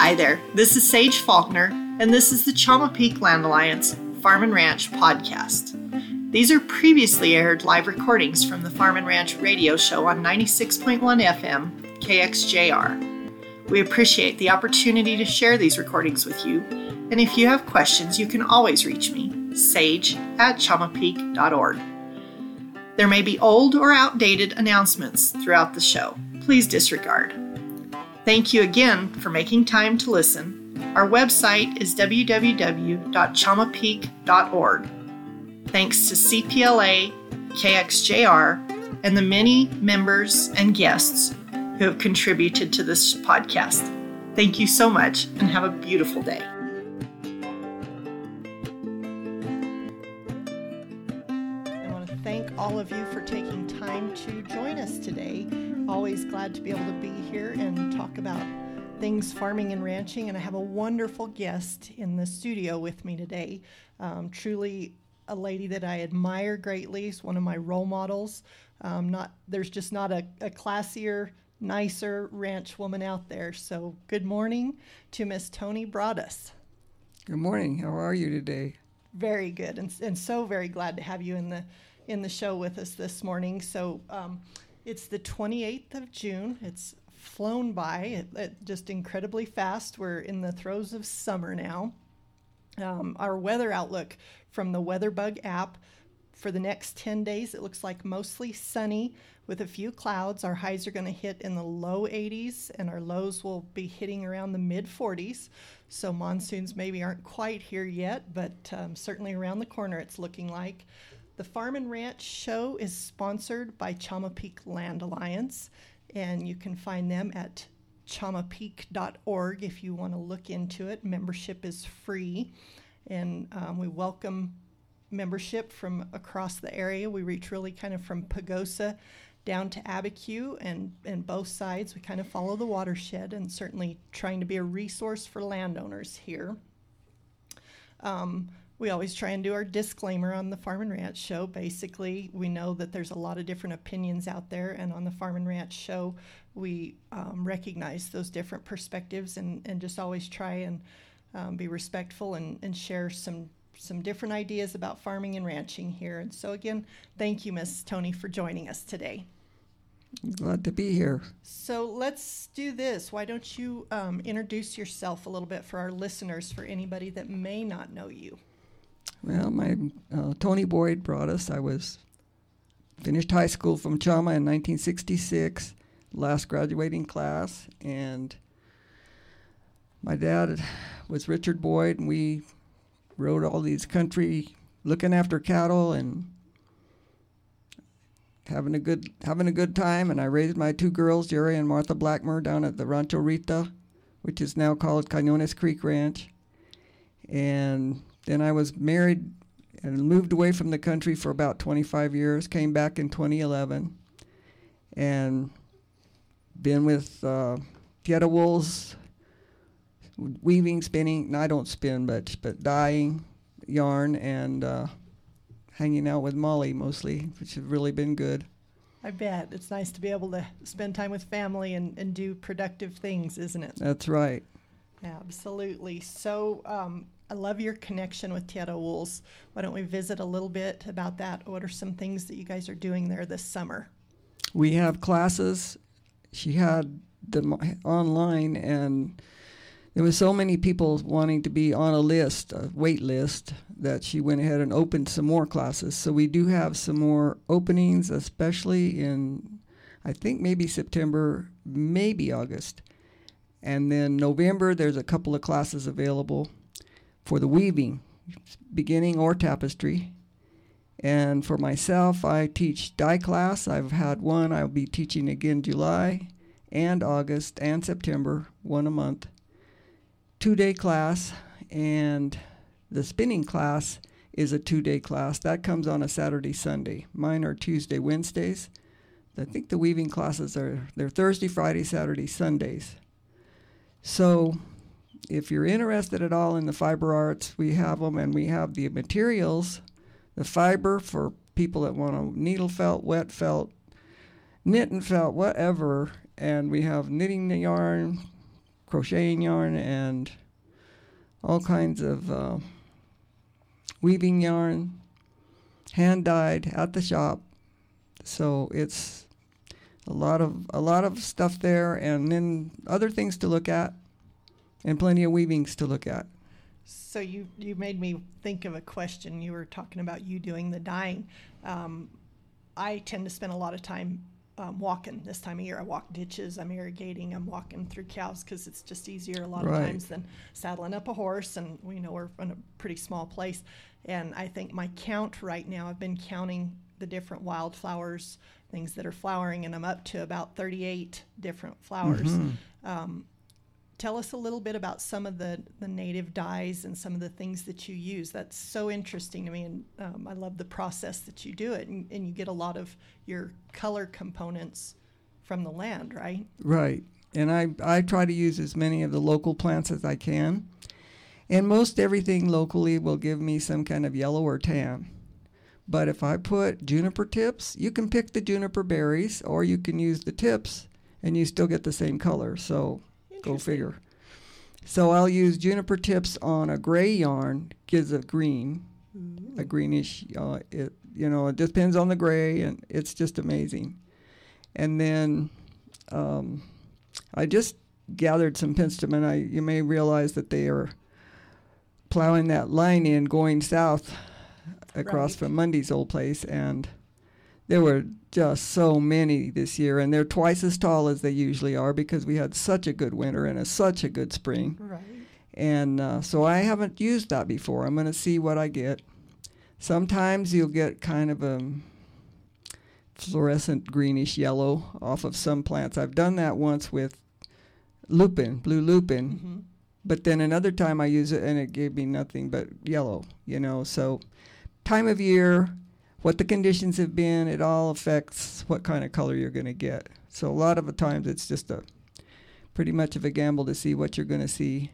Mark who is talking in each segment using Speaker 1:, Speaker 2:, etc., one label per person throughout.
Speaker 1: Hi there, this is Sage Faulkner, and this is the Chama Peak Land Alliance Farm and Ranch podcast. These are previously aired live recordings from the Farm and Ranch radio show on 96.1 FM, KXJR. We appreciate the opportunity to share these recordings with you, and if you have questions, you can always reach me, sage at chamapeak.org. There may be old or outdated announcements throughout the show. Please disregard. Thank you again for making time to listen. Our website is www.chamapeak.org. Thanks to CPLA, KXJR, and the many members and guests who have contributed to this podcast. Thank you so much and have a beautiful day. I want to thank all of you for taking time to join us today. Always glad to be able to be here and talk about things farming and ranching. And I have a wonderful guest in the studio with me today. Um, truly a lady that I admire greatly. Is one of my role models. Um, not there's just not a, a classier, nicer ranch woman out there. So good morning to Miss Toni Broaddus.
Speaker 2: Good morning. How are you today?
Speaker 1: Very good, and, and so very glad to have you in the in the show with us this morning. So um, it's the 28th of June. It's flown by it, it just incredibly fast. We're in the throes of summer now. Um, our weather outlook from the WeatherBug app for the next 10 days, it looks like mostly sunny with a few clouds. Our highs are going to hit in the low 80s and our lows will be hitting around the mid 40s. So monsoons maybe aren't quite here yet, but um, certainly around the corner it's looking like. The Farm and Ranch show is sponsored by Chama Peak Land Alliance, and you can find them at chamapeak.org if you want to look into it. Membership is free, and um, we welcome membership from across the area. We reach really kind of from Pagosa down to Abiquiu, and, and both sides. We kind of follow the watershed and certainly trying to be a resource for landowners here. Um, we always try and do our disclaimer on the Farm and Ranch Show. Basically, we know that there's a lot of different opinions out there, and on the Farm and Ranch Show, we um, recognize those different perspectives and, and just always try and um, be respectful and, and share some some different ideas about farming and ranching here. And so, again, thank you, Miss Toni, for joining us today.
Speaker 2: Glad to be here.
Speaker 1: So let's do this. Why don't you um, introduce yourself a little bit for our listeners, for anybody that may not know you?
Speaker 2: Well, my uh, Toni Boyd Broaddus. I was finished high school from Chama in 1966, last graduating class, and my dad was Richard Boyd, and we rode all these country, looking after cattle and having a good having a good time. And I raised my two girls, Jerry and Martha Blackmer, down at the Rancho Rita, which is now called Cañones Creek Ranch. And then I was married and moved away from the country for about 25 years. Came back in 2011, and been with uh, Wools weaving, spinning. I don't spin much, but dyeing yarn and uh, hanging out with Molly mostly, which has really been good.
Speaker 1: I bet. It's nice to be able to spend time with family and, and do productive things, isn't it?
Speaker 2: That's right.
Speaker 1: Absolutely. So um, I love your connection with Tierra Wools. Why don't we visit a little bit about that? What are some things that you guys are doing there this summer?
Speaker 2: We have classes. She had them online and there was so many people wanting to be on a list, a wait list, that she went ahead and opened some more classes. So we do have some more openings, especially in, I think maybe September, maybe August. And then November, there's a couple of classes available for the weaving, beginning or tapestry. And for myself, I teach dye class. I've had one. I'll be teaching again July and August and September, one a month two day class, and the spinning class is a two day class. That comes on a Saturday, Sunday. Mine are Tuesday, Wednesdays. I think the weaving classes are they're Thursday, Friday, Saturday, Sundays. So if you're interested at all in the fiber arts, we have them and we have the materials, the fiber for people that want to needle felt, wet felt, knit and felt, whatever. And we have knitting the yarn, crocheting yarn and all kinds of uh, weaving yarn, hand dyed at the shop. So it's a lot of a lot of stuff there, and then other things to look at, and plenty of weavings to look at.
Speaker 1: So you you made me think of a question. You were talking about you doing the dyeing. Um, I tend to spend a lot of time um, walking this time of year. I walk ditches, I'm irrigating, I'm walking through cows because it's just easier a lot
Speaker 2: Right.
Speaker 1: of times than saddling up a horse. And we know we're in a pretty small place. And I think my count right now, I've been counting the different wildflowers, things that are flowering, and I'm up to about 38 different flowers.
Speaker 2: Mhm.
Speaker 1: Um, tell us a little bit about some of the, the native dyes and some of the things that you use. That's so interesting to me, and um, I love the process that you do it, and, and you get a lot of your color components from the land, right?
Speaker 2: Right. And I, I try to use as many of the local plants as I can. And most everything locally will give me some kind of yellow or tan. But if I put juniper tips, you can pick the juniper berries or you can use the tips and you still get the same color. So go figure. So I'll use juniper tips on a gray yarn, gives a green, a greenish. Uh, it you know it depends on the gray, and it's just amazing. And then um, I just gathered some penstemon. I you may realize that they are plowing that line in going south across
Speaker 1: Right.
Speaker 2: from Monday's old place, and there were just so many this year, and they're twice as tall as they usually are because we had such a good winter and a, such a good spring.
Speaker 1: Right.
Speaker 2: And uh, so I haven't used that before. I'm going to see what I get. Sometimes you'll get kind of a fluorescent greenish yellow off of some plants. I've done that once with lupin, blue lupin,
Speaker 1: hmm
Speaker 2: but then another time I use it and it gave me nothing but yellow, you know. So, time of year, what the conditions have been, it all affects what kind of color you're going to get. So, a lot of the times it's just a pretty much of a gamble to see what you're going to see.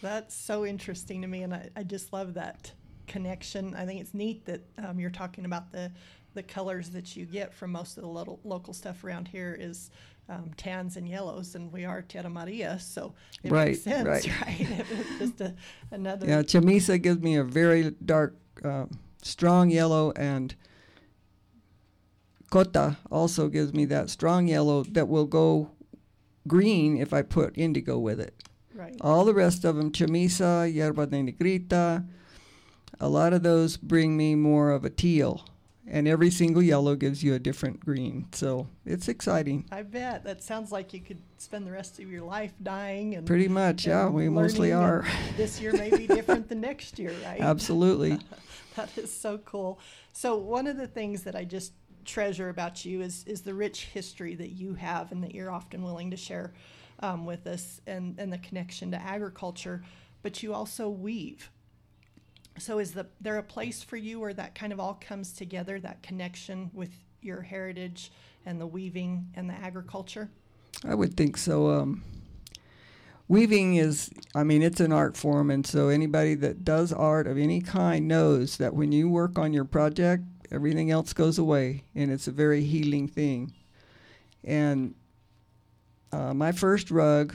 Speaker 1: That's so interesting to me, and I, I just love that connection. I think it's neat that um, you're talking about the the colors that you get from most of the little, local stuff around here is um, tans and yellows, and we are Tierra Amarilla, so it
Speaker 2: Right,
Speaker 1: makes sense,
Speaker 2: right.
Speaker 1: right? Just a, another.
Speaker 2: Yeah, chamisa gives me a very dark, uh, strong yellow, and cota also gives me that strong yellow that will go green if I put indigo with it.
Speaker 1: right.
Speaker 2: All the rest of them, chamisa, yerba de negrita, a lot of those bring me more of a teal. And every single yellow gives you a different green. So it's exciting.
Speaker 1: I bet that sounds like you could spend the rest of your life dying and
Speaker 2: Pretty much, yeah, we mostly are.
Speaker 1: this year may be different than next year, right?
Speaker 2: Absolutely.
Speaker 1: that is so cool. So one of the things that I just treasure about you is is the rich history that you have and that you're often willing to share um, with us, and and the connection to agriculture. But you also weave. So is the there a place for you where that kind of all comes together, that connection with your heritage and the weaving and the agriculture?
Speaker 2: I would think so. Um, weaving is, I mean, it's an art form, and so anybody that does art of any kind knows that when you work on your project, everything else goes away, and it's a very healing thing. And uh, my first rug,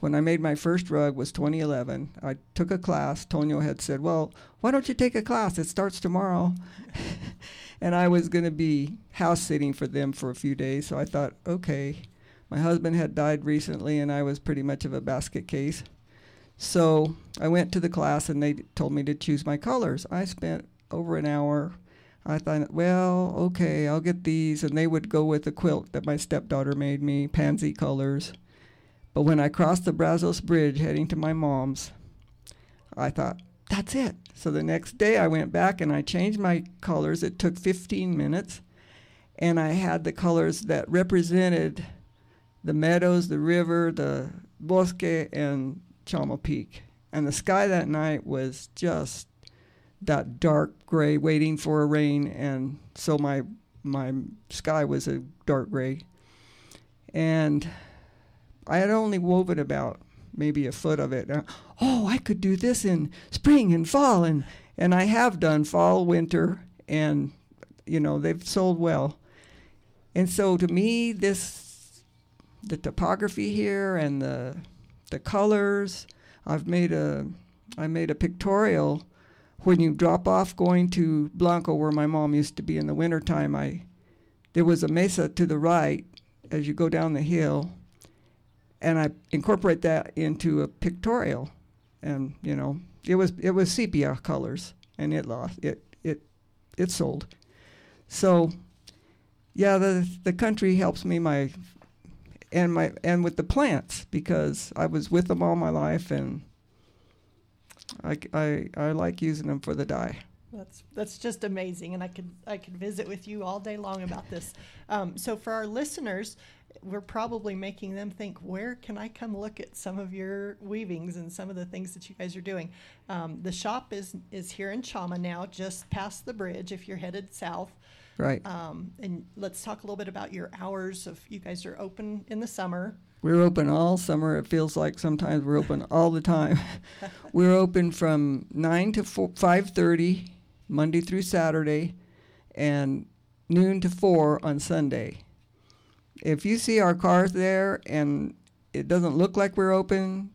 Speaker 2: when I made my first rug, was 2011. I took a class. Tonio had said, "Well, why don't you take a class? It starts tomorrow." and I was going to be house sitting for them for a few days, so I thought, okay. My husband had died recently, and I was pretty much of a basket case. So I went to the class, and they told me to choose my colors. I spent over an hour. I thought, well, okay, I'll get these, and they would go with the quilt that my stepdaughter made me, pansy colors. But when I crossed the Brazos Bridge heading to my mom's, I thought, that's it. So the next day I went back and I changed my colors. It took 15 minutes. And I had the colors that represented the meadows, the river, the bosque, and Chama Peak. And the sky that night was just that dark gray waiting for a rain. And so my, my sky was a dark gray. And I had only woven about maybe a foot of it. Oh, I could do this in spring and fall, and and I have done fall, winter, and you know they've sold well. And so to me, this the topography here and the the colors. I've made a I made a pictorial when you drop off going to Blanco where my mom used to be in the wintertime, I there was a mesa to the right as you go down the hill and I incorporate that into a pictorial and you know it was it was sepia colors and it lost it it it sold. So yeah, the the country helps me my and my and with the plants because I was with them all my life and I, I, I like using them for the dye.
Speaker 1: That's that's just amazing, and I could I could visit with you all day long about this. Um, so for our listeners, we're probably making them think, where can I come look at some of your weavings and some of the things that you guys are doing? Um, the shop is is here in Chama now, just past the bridge. If you're headed south,
Speaker 2: Right.
Speaker 1: um, and let's talk a little bit about your hours. Of you guys are open in the summer.
Speaker 2: We're open all summer. It feels like sometimes we're open all the time. we're open from nine to five thirty, Monday through Saturday, and noon to four on Sunday. If you see our cars there and it doesn't look like we're open,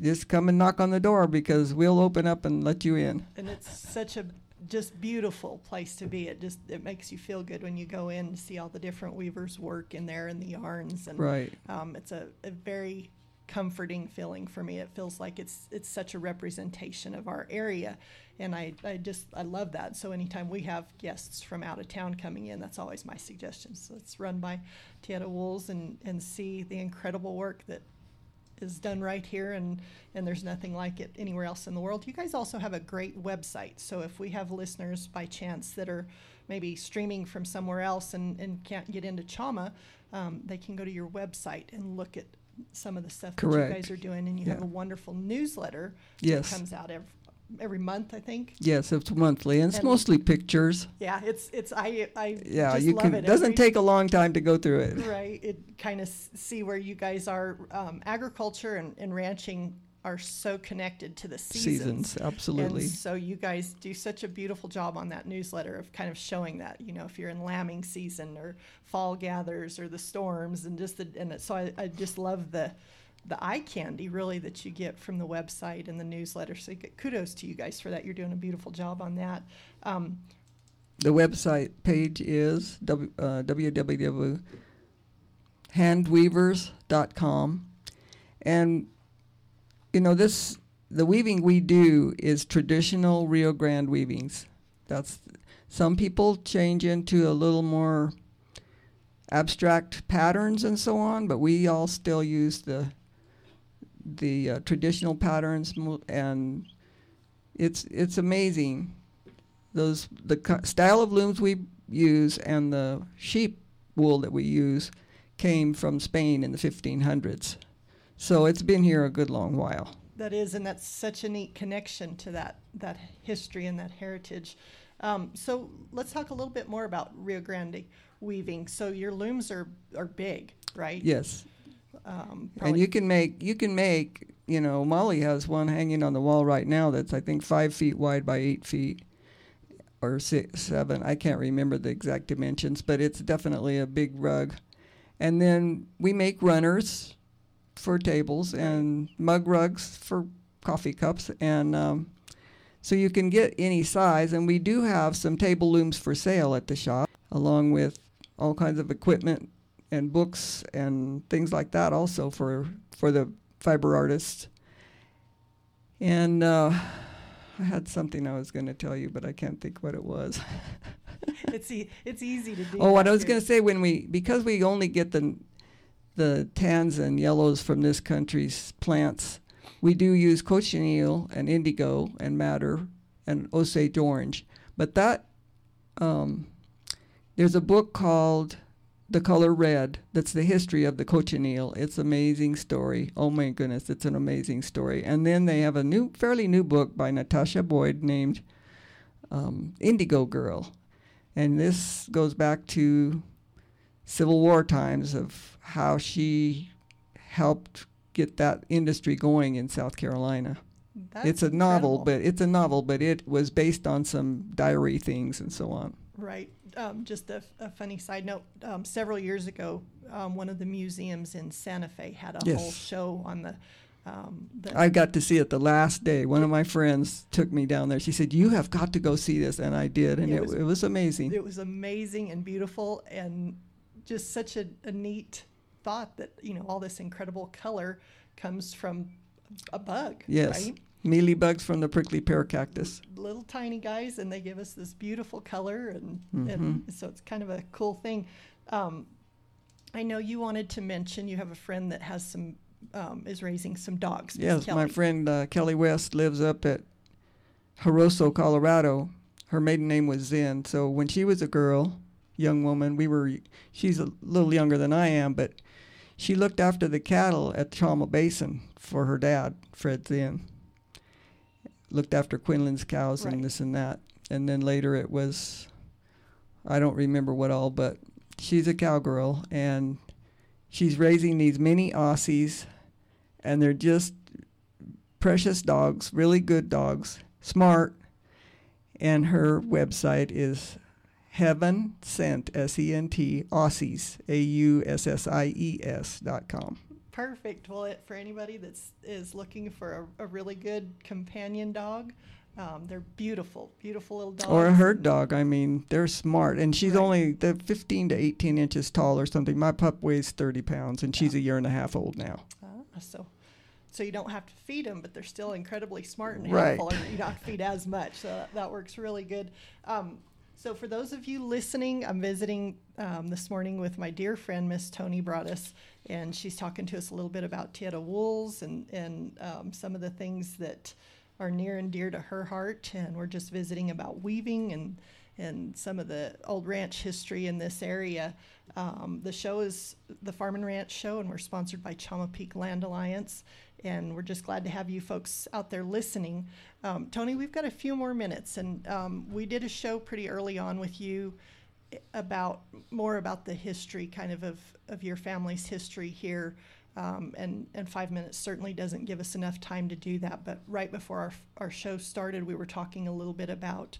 Speaker 2: just come and knock on the door because we'll open up and let you in.
Speaker 1: And it's such a just beautiful place to be. It just it makes you feel good when you go in to see all the different weavers work in there and the yarns and
Speaker 2: Right.
Speaker 1: um, it's a, a very comforting feeling for me. It feels like it's it's such a representation of our area, and I, I just I love that. So anytime we have guests from out of town coming in, that's always my suggestion. So let's run by Tierra Wools and and see the incredible work that is done right here and and there's nothing like it anywhere else in the world. You guys also have a great website. So if we have listeners by chance that are maybe streaming from somewhere else and, and can't get into Chama, um, they can go to your website and look at some of the stuff that you guys are doing. And you have a wonderful newsletter
Speaker 2: Yes.
Speaker 1: that comes out every, every month, I think.
Speaker 2: Yes, it's monthly, and it's
Speaker 1: And-
Speaker 2: mostly pictures.
Speaker 1: Yeah, it's it's I I
Speaker 2: Yeah,
Speaker 1: just
Speaker 2: you can.
Speaker 1: it.
Speaker 2: Doesn't
Speaker 1: Every-
Speaker 2: take a long time to go through it.
Speaker 1: right it kind of see where you guys are um, agriculture and, and ranching are so connected to the seasons,
Speaker 2: Seasons, absolutely.
Speaker 1: and so you guys do such a beautiful job on that newsletter of kind of showing that you know if you're in lambing season or fall gathers or the storms and just the and it, so I, I just love the the eye candy really that you get from the website and the newsletter so kudos to you guys for that you're doing a beautiful job on that um,
Speaker 2: The website page is w, uh, www.handweavers.com. And, you know, this, the weaving we do is traditional Rio Grande weavings. That's, some people change into a little more abstract patterns and so on, but we all still use the, the uh, traditional patterns and it's, it's amazing those the style of looms we use and the sheep wool that we use came from Spain in the 1500s. So it's been here a good long while.
Speaker 1: That is, and that's such a neat connection to that that history and that heritage. Um, so let's talk a little bit more about Rio Grande weaving. So your looms are are big, right?
Speaker 2: Yes,
Speaker 1: Um,
Speaker 2: and you can make you can make you know Molly has one hanging on the wall right now that's I think five feet wide by eight feet or six seven I can't remember the exact dimensions, but it's definitely a big rug. And then we make runners for tables and mug rugs for coffee cups and um, so you can get any size and we do have some table looms for sale at the shop along with all kinds of equipment and books and things like that also for for the fiber artists and uh, I had something I was going to tell you, but I can't think what it was.
Speaker 1: it's e- it's easy to do.
Speaker 2: oh, what I was going to say when we because we only get the the tans and yellows from this country's plants, we do use cochineal and indigo and madder and Osage orange. But that um, there's a book called The Color Red that's the history of the cochineal. It's an amazing story. Oh my goodness, it's an amazing story. And then they have a new, fairly new book by Natasha Boyd named um, Indigo Girl. And this goes back to Civil War times of how she helped get that industry going in South Carolina.
Speaker 1: That's
Speaker 2: it's a novel,
Speaker 1: incredible.
Speaker 2: but it's a novel, but it was based on some diary things and so on.
Speaker 1: right. um, just a, a funny side note. Um, several years ago, um, one of the museums in Santa Fe had a
Speaker 2: Yes.
Speaker 1: whole show on the. Um, the
Speaker 2: I got to see it the last day. One of my friends took me down there. She said, "You have got to go see this," and I did, and
Speaker 1: It
Speaker 2: it,
Speaker 1: was-
Speaker 2: it was amazing.
Speaker 1: it was amazing and beautiful, and just such a, a neat thought that you know all this incredible color comes from a bug.
Speaker 2: Yes.
Speaker 1: Right?
Speaker 2: Mealy bugs from the prickly pear cactus.
Speaker 1: little tiny guys and they give us this beautiful color and,
Speaker 2: Mm-hmm.
Speaker 1: and so it's kind of a cool thing um, i know you wanted to mention you have a friend that has some um, is raising some dogs
Speaker 2: Yes, my friend uh, Kelly West lives up at Jaroso, Colorado. Her maiden name was Zen. So when she was a girl, young woman, we were. She's a little younger than I am, but she looked after the cattle at Chalma Basin for her dad, Fred Zen. Looked after Quinlan's cows
Speaker 1: Right.
Speaker 2: and this and that, and then later it was. I don't remember what all, but she's a cowgirl and she's raising these mini Aussies and they're just precious dogs, really good dogs, smart. And her website is Heaven Sent S E N T Aussies A U S S I E S dot com.
Speaker 1: perfect well it, for anybody that's is looking for a, a really good companion dog um, they're beautiful beautiful little dogs
Speaker 2: Or a herd dog. I mean, they're smart, and she's
Speaker 1: Right.
Speaker 2: only they're 15 to 18 inches tall or something. My pup weighs 30 pounds, and she's a year and a half old now.
Speaker 1: Ah, so so you don't have to feed them, but they're still incredibly smart and
Speaker 2: Right.
Speaker 1: helpful, or you don't feed as much. So that, that works really good. Um, so for those of you listening, I'm visiting um, this morning with my dear friend Miss Toni Broaddus, and she's talking to us a little bit about Tierra wools and and um, some of the things that are near and dear to her heart. And we're just visiting about weaving and and some of the old ranch history in this area. Um, the show is the Farm and Ranch Show, and we're sponsored by Chama Peak Land Alliance. And we're just glad to have you folks out there listening. Um, Toni, we've got a few more minutes, and um, we did a show pretty early on with you about more about the history, kind of of, of your family's history here. Um, and, and five minutes certainly doesn't give us enough time to do that. But right before our, our show started, we were talking a little bit about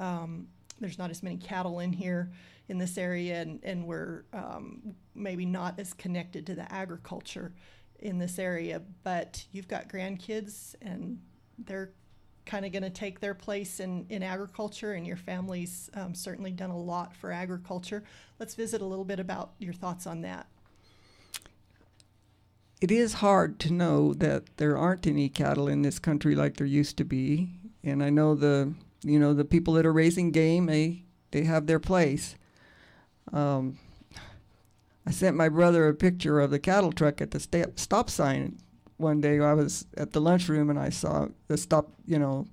Speaker 1: um, there's not as many cattle in here in this area, and, and we're um, maybe not as connected to the agriculture in this area. But you've got grandkids, and they're kind of going to take their place in, in agriculture, and your family's um, certainly done a lot for agriculture. Let's visit a little bit about your thoughts on that.
Speaker 2: It is hard to know that there aren't any cattle in this country like there used to be, and I know the you know the people that are raising game they they have their place. Um, I sent my brother a picture of the cattle truck at the sta- stop sign one day. I was at the lunchroom and I saw the stop, you know,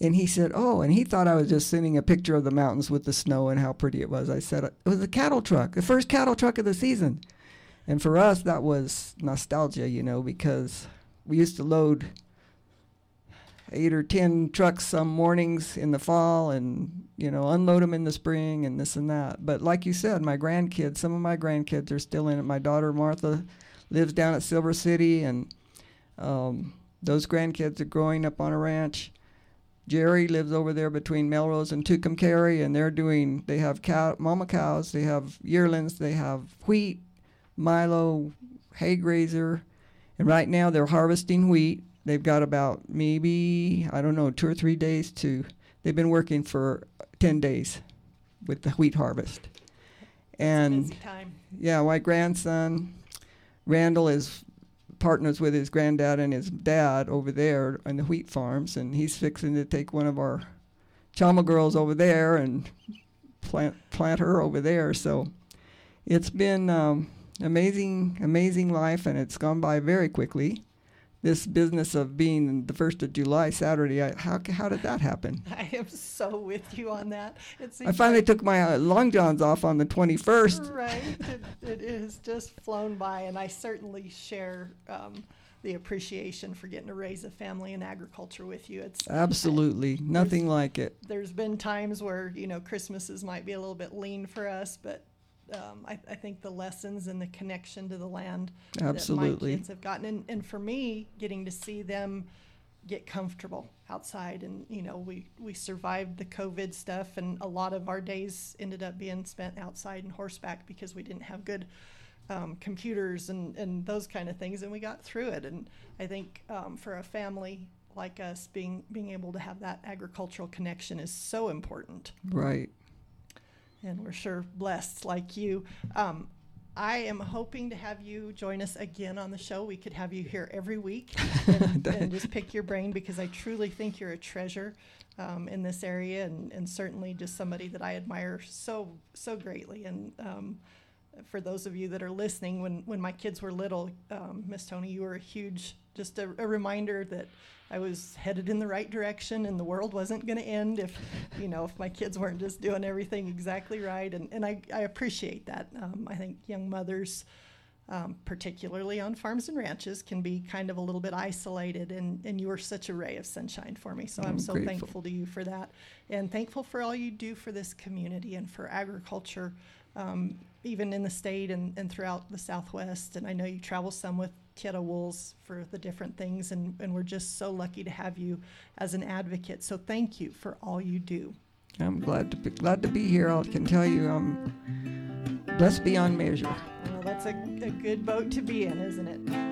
Speaker 2: and he said, "Oh," and he thought I was just sending a picture of the mountains with the snow and how pretty it was. I said, "It was a cattle truck, the first cattle truck of the season." And for us, that was nostalgia, you know, because we used to load eight or ten trucks some mornings in the fall and, you know, unload them in the spring and this and that. But like you said, my grandkids, some of my grandkids are still in it. My daughter Martha lives down at Silver City, and um, those grandkids are growing up on a ranch. Jerry lives over there between Melrose and Tucumcari, and they're doing, they have cow, mama cows, they have yearlings, they have wheat, Milo, hay grazer, and right now they're harvesting wheat. They've got about maybe I don't know two or three days to. They've been working for ten days with the wheat harvest, and yeah, my grandson Randall is partners with his granddad and his dad over there on the wheat farms, and he's fixing to take one of our Chama girls over there and plant plant her over there. So it's been um, amazing, amazing life, and it's gone by very quickly. This business of being the first of July Saturday, I, how how did that happen?
Speaker 1: I am so with you on that.
Speaker 2: I finally
Speaker 1: like-
Speaker 2: took my uh, long johns off on the 21st.
Speaker 1: Right. It, it has just flown by, and I certainly share um, the appreciation for getting to raise a family in agriculture with you. It's
Speaker 2: Absolutely, nothing like it.
Speaker 1: there's been times where you know Christmases might be a little bit lean for us, but um, I, I think the lessons and the connection to the land that my
Speaker 2: Absolutely.
Speaker 1: kids have gotten, and, and for me, getting to see them get comfortable outside. And, you know, we, we survived the COVID stuff, and a lot of our days ended up being spent outside and horseback because we didn't have good um, computers and, and those kind of things, and we got through it. And I think um, for a family like us, being being able to have that agricultural connection is so important.
Speaker 2: Right.
Speaker 1: And we're sure blessed like you. Um, I am hoping to have you join us again on the show. We could have you here every week and, and just pick your brain because I truly think you're a treasure um, in this area and, and certainly just somebody that I admire so so greatly. And um, for those of you that are listening, when when my kids were little, um, Miss Toni, you were a huge just a, a reminder that I was headed in the right direction and the world wasn't going to end if, you know, if my kids weren't just doing everything exactly right. And, and I, I appreciate that. Um, I think young mothers, um, particularly on farms and ranches, can be kind of a little bit isolated. And, and you were such a ray of sunshine for me. So I'm,
Speaker 2: I'm
Speaker 1: so
Speaker 2: grateful.
Speaker 1: thankful to you for that. And thankful for all you do for this community and for agriculture. Um, even in the state and, and throughout the Southwest. And I know you travel some with Tierra Wools for the different things, and, and we're just so lucky to have you as an advocate. So thank you for all you do.
Speaker 2: I'm glad to be glad to be here. I can tell you, I'm blessed beyond measure.
Speaker 1: Well, that's a, a good boat to be in, isn't it?